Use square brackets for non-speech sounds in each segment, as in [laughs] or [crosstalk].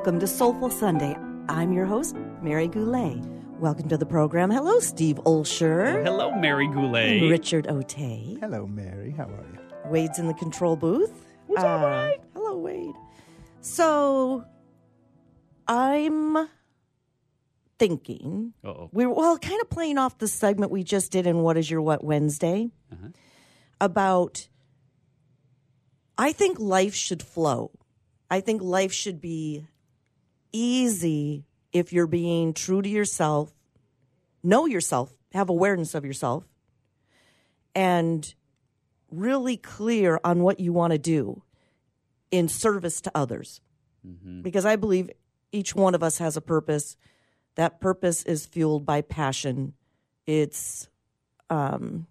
Welcome to Soulful Sunday. I'm your host, Mary Goulet. Welcome to the program. Hello, Steve Olsher. Hello, Mary Goulet. Richard Otey. Hello, Mary. How are you? Wade's in the control booth. What's up, Wade? Hello, Wade. So, I'm thinking Uh-oh. we were well, kind of playing off the segment we just did in What Is Your What Wednesday Uh-huh. about. I think life should flow. I think life should be easy if you're being true to yourself, know yourself, have awareness of yourself, and really clear on what you want to do in service to others. Because I believe each one of us has a purpose. That purpose is fueled by passion. It's um,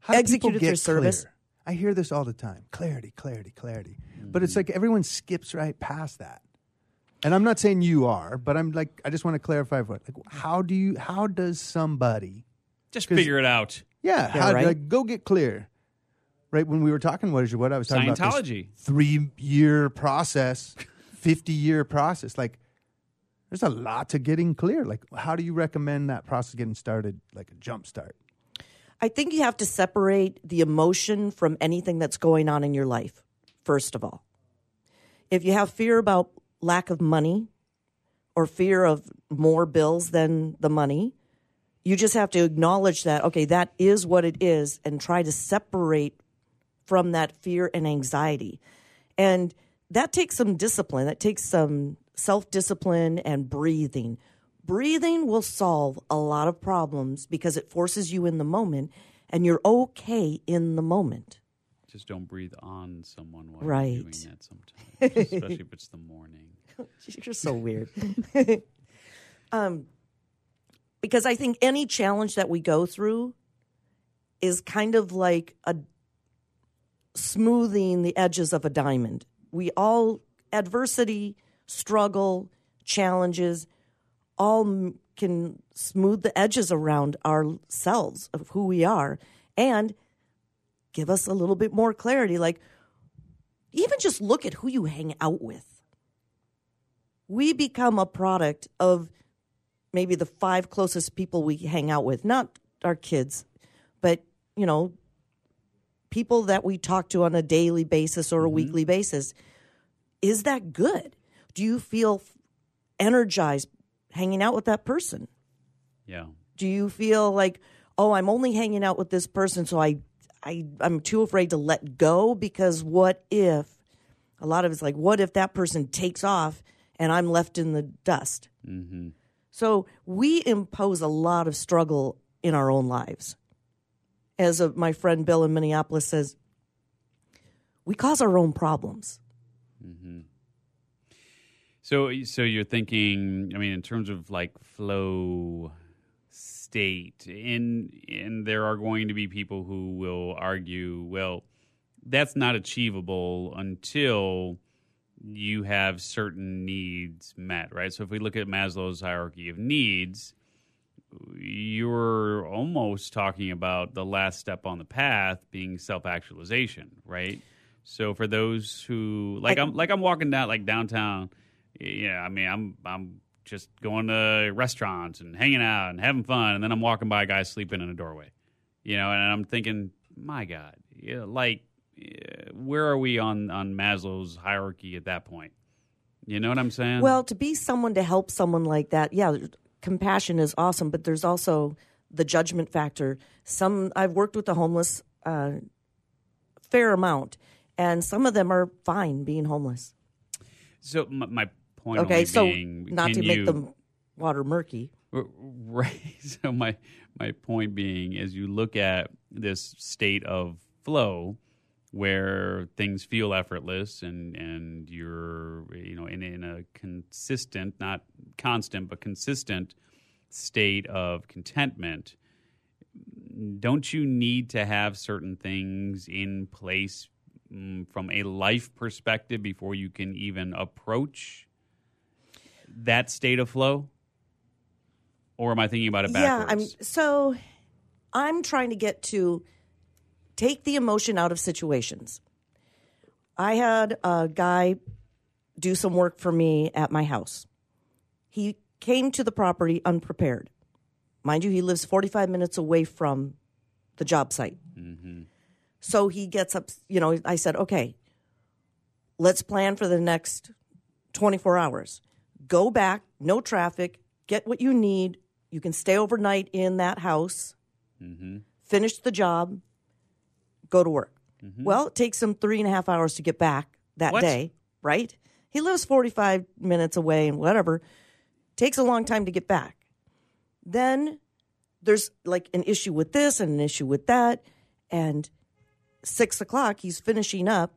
How Executed through service. clear? I hear this all the time. Clarity, clarity, clarity. But it's mm. like everyone skips right past that. And I'm not saying you are, but I'm like I just want to clarify what like how do you how does somebody just figure it out. yeah, Yeah, how right. like go get clear. Right when we were talking what is your what I was talking about Scientology. this 3 year process, 50 year process like there's a lot to getting clear. Like how do you recommend that process getting started like a jump start? I think you have to separate the emotion from anything that's going on in your life, first of all. If you have fear about lack of money or fear of more bills than the money, you just have to acknowledge that, okay, that is what it is, and try to separate from that fear and anxiety. And that takes some discipline, that takes some self discipline and breathing. Breathing will solve a lot of problems because it forces you in the moment and you're okay in the moment. Just don't breathe on someone while Right. you're doing that sometimes, especially if it's the morning. [laughs] You're so weird. [laughs] um, because I think any challenge that we go through is kind of like a smoothing the edges of a diamond. We all adversity, struggle, challenges, all m- can smooth the edges around ourselves of who we are and give us a little bit more clarity. Like, even just look at who you hang out with we become a product of maybe the five closest people we hang out with, not our kids, but you know, people that we talk to on a daily basis or a mm-hmm. weekly basis. Is that good? Do you feel energized hanging out with that person? Yeah. Do you feel like, oh, I'm only hanging out with this person, so I, I, I'm too afraid to let go because what if? A lot of it's like, what if that person takes off and I'm left in the dust? Mm-hmm. So we impose a lot of struggle in our own lives. As a, my friend Bill in Minneapolis says, we cause our own problems. So, so you're thinking. I mean, in terms of like flow state, and and there are going to be people who will argue, well, that's not achievable until you have certain needs met, right? So if we look at Maslow's hierarchy of needs, you're almost talking about the last step on the path being self-actualization, right? So for those who like I- I'm like I'm walking down like downtown, yeah, I mean I'm I'm just going to restaurants and hanging out and having fun and then I'm walking by a guy sleeping in a doorway. You know, and I'm thinking, my god, yeah, like where are we on on Maslow's hierarchy at that point? You know what I'm saying? Well, to be someone to help someone like that, yeah, compassion is awesome, but there's also the judgment factor. Some I've worked with the homeless uh, fair amount, and some of them are fine being homeless. so my, my point. Okay, so being, not to make you- the water murky. [laughs] Right. So my my point being is you look at this state of flow where things feel effortless and and you're you know in in a consistent not constant but consistent state of contentment don't you need to have certain things in place mm, from a life perspective before you can even approach that state of flow or am I thinking about it Yeah, backwards? I'm so I'm trying to get to take the emotion out of situations. I had a guy do some work for me at my house. He came to the property unprepared. Mind you, he lives 45 minutes away from the job site. Mm-hmm. So he gets up, you know, I said, okay, let's plan for the next 24 hours. Go back, no traffic, get what you need. You can stay overnight in that house, mm-hmm. finish the job, go to work. Mm-hmm. Well, it takes him three and a half hours to get back that What? day, right? He lives 45 minutes away and whatever. Takes a long time to get back. Then there's like an issue with this and an issue with that. And six o'clock, he's finishing up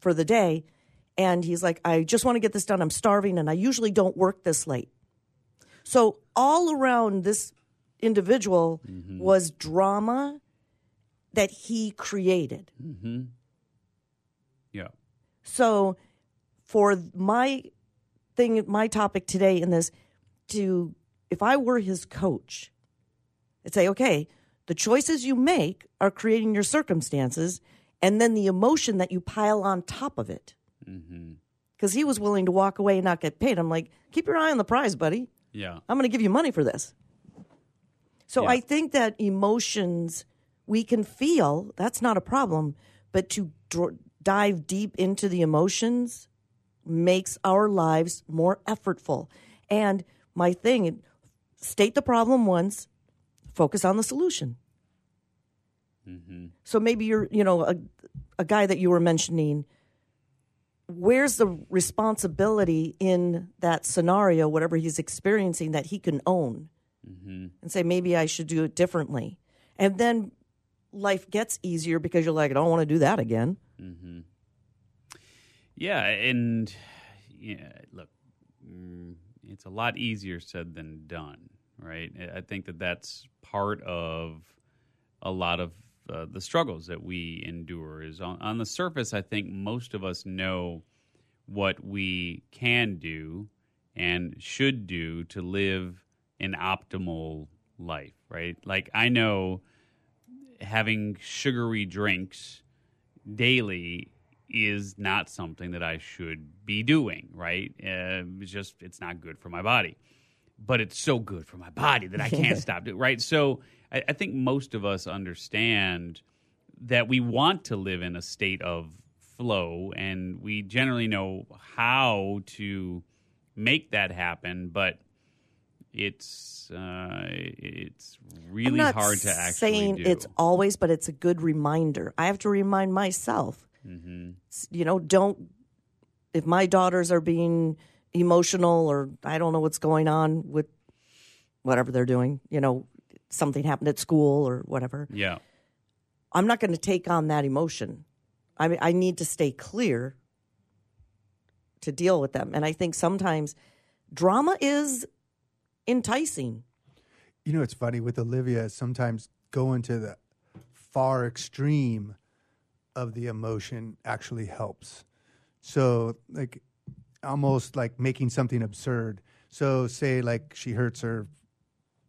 for the day. And he's like, I just want to get this done. I'm starving and I usually don't work this late. So, all around this individual mm-hmm. was drama that he created. Mm-hmm. Yeah. So, for my thing, my topic today in this, to if I were his coach, I'd say, okay, the choices you make are creating your circumstances, and then the emotion that you pile on top of it. Mm-hmm. Because he was willing to walk away and not get paid. I'm like, keep your eye on the prize, buddy. Yeah. I'm going to give you money for this. So Yeah. I think that emotions we can feel, that's not a problem, but to dr- dive deep into the emotions makes our lives more effortful. And my thing, state the problem once, focus on the solution. Mm-hmm. So maybe you're, you know, a, a guy that you were mentioning where's the responsibility in that scenario, whatever he's experiencing, that he can own and say, maybe I should do it differently. And then life gets easier because you're like, I don't want to do that again. Mm-hmm. Yeah, and yeah, look, mm, it's a lot easier said than done, right? I think that that's part of a lot of uh, the struggles that we endure. Is on, on the surface, I think most of us know what we can do and should do to live an optimal life, right? Like I know having sugary drinks daily is not something that I should be doing, right? Uh, it's just it's not good for my body, but it's so good for my body that I can't [laughs] stop it, right? So I, I think most of us understand that we want to live in a state of flow, and we generally know how to make that happen, but it's uh, it's really hard to actually saying do. it's always, but it's a good reminder. I have to remind myself, Mm-hmm. You know, don't, if my daughters are being emotional or I don't know what's going on with whatever they're doing, you know, something happened at school or whatever. yeah. I'm not going to take on that emotion. I mean, I need to stay clear to deal with them. And I think sometimes drama is enticing. You know, it's funny with Olivia, sometimes going to the far extreme of the emotion actually helps. So, like, almost like making something absurd. So, say, like, she hurts her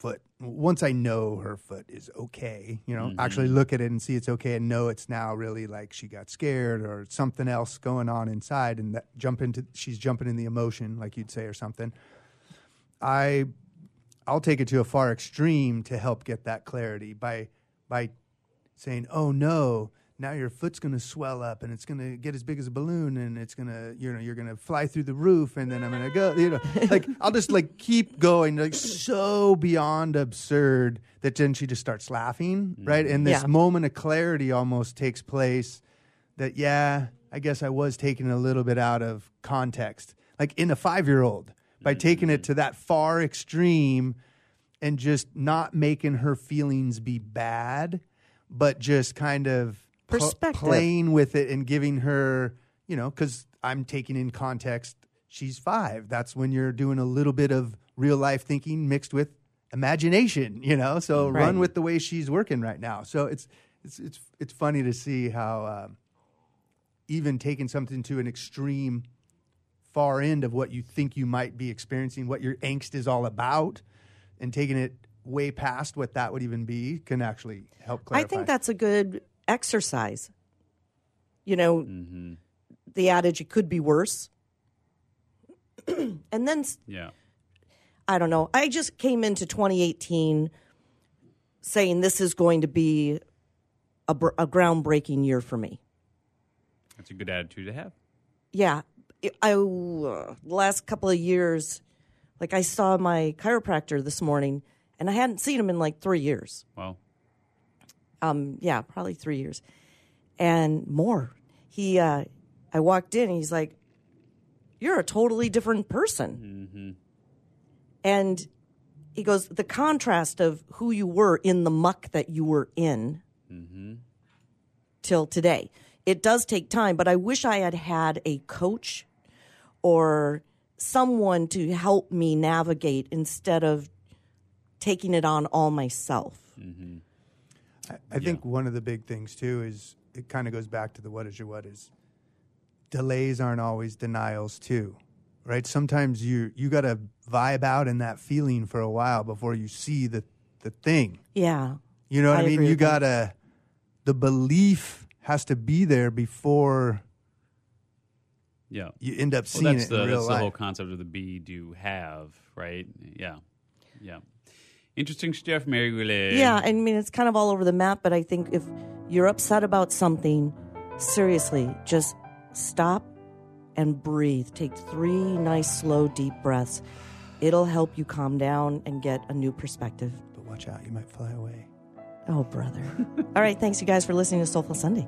foot. Once I know her foot is okay, you know, actually mm-hmm. look at it and see it's okay and know it's now really like she got scared or something else going on inside and that jump into, she's jumping in the emotion, like you'd say, or something. I I'll take it to a far extreme to help get that clarity by by saying, "Oh no, now your foot's going to swell up and it's going to get as big as a balloon and it's going to you know you're going to fly through the roof and then I'm going to go you know like [laughs] I'll just like keep going like so beyond absurd that then she just starts laughing, mm. right? And this Yeah. moment of clarity almost takes place that yeah, I guess I was taking it a little bit out of context. Like in a 5-year-old by taking it mm. to that far extreme and just not making her feelings be bad, but just kind of Perspective. playing with it and giving her, you know, because I'm taking in context, she's five. That's when you're doing a little bit of real life thinking mixed with imagination, you know. So Right. run with the way she's working right now. So it's it's it's it's funny to see how um, even taking something to an extreme far end of what you think you might be experiencing, what your angst is all about, and taking it way past what that would even be can actually help clarify. I think that's a good exercise. You know, Mm-hmm. the adage, it could be worse. [clears throat] and then Yeah. I don't know. I just came into 2018 saying this is going to be a, br- a groundbreaking year for me. That's a good attitude to have. Yeah, I, uh, the last couple of years, like I saw my chiropractor this morning, and I hadn't seen him in like three years. Well, Um, yeah, probably three years, and more. He, uh, I walked in, and he's like, "You're a totally different person," and he goes, "The contrast of who you were in the muck that you were in." till today. It does take time, but I wish I had had a coach or someone to help me navigate instead of taking it on all myself. I think one of the big things too is it kind of goes back to the what is your what is. Delays aren't always denials too, right? Sometimes you you got to vibe out in that feeling for a while before you see the the thing. Yeah. You know what I, I mean? You gotta the belief has to be there before yeah. you end up Well, seeing that's it the in real that's the whole concept of the be do have, right? Yeah. Yeah. Interesting stuff, Mary Goulet. Yeah, I mean, it's kind of all over the map, but I think if you're upset about something, seriously, just stop and breathe. Take three nice, slow, deep breaths. It'll help you calm down and get a new perspective. But watch out, you might fly away. Oh, brother. [laughs] all right, thanks, you guys, for listening to Soulful Sunday.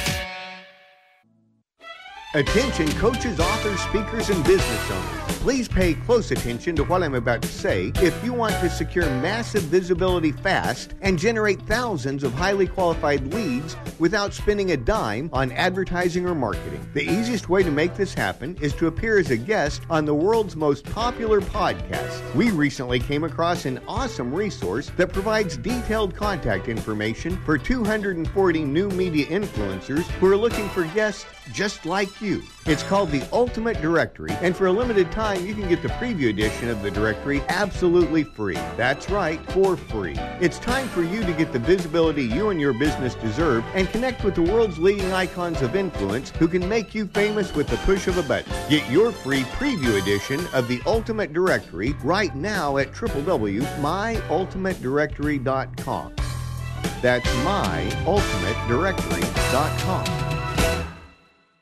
Attention coaches, authors, speakers, and business owners. Please pay close attention to what I'm about to say if you want to secure massive visibility fast and generate thousands of highly qualified leads without spending a dime on advertising or marketing. The easiest way to make this happen is to appear as a guest on the world's most popular podcast. We recently came across an awesome resource that provides detailed contact information for 240 new media influencers who are looking for guests just like you. It's called the Ultimate Directory, and for a limited time, you can get the preview edition of the directory absolutely free. That's right, for free. It's time for you to get the visibility you and your business deserve and connect with the world's leading icons of influence who can make you famous with the push of a button. Get your free preview edition of the Ultimate Directory right now at www.myultimatedirectory.com. That's myultimatedirectory.com.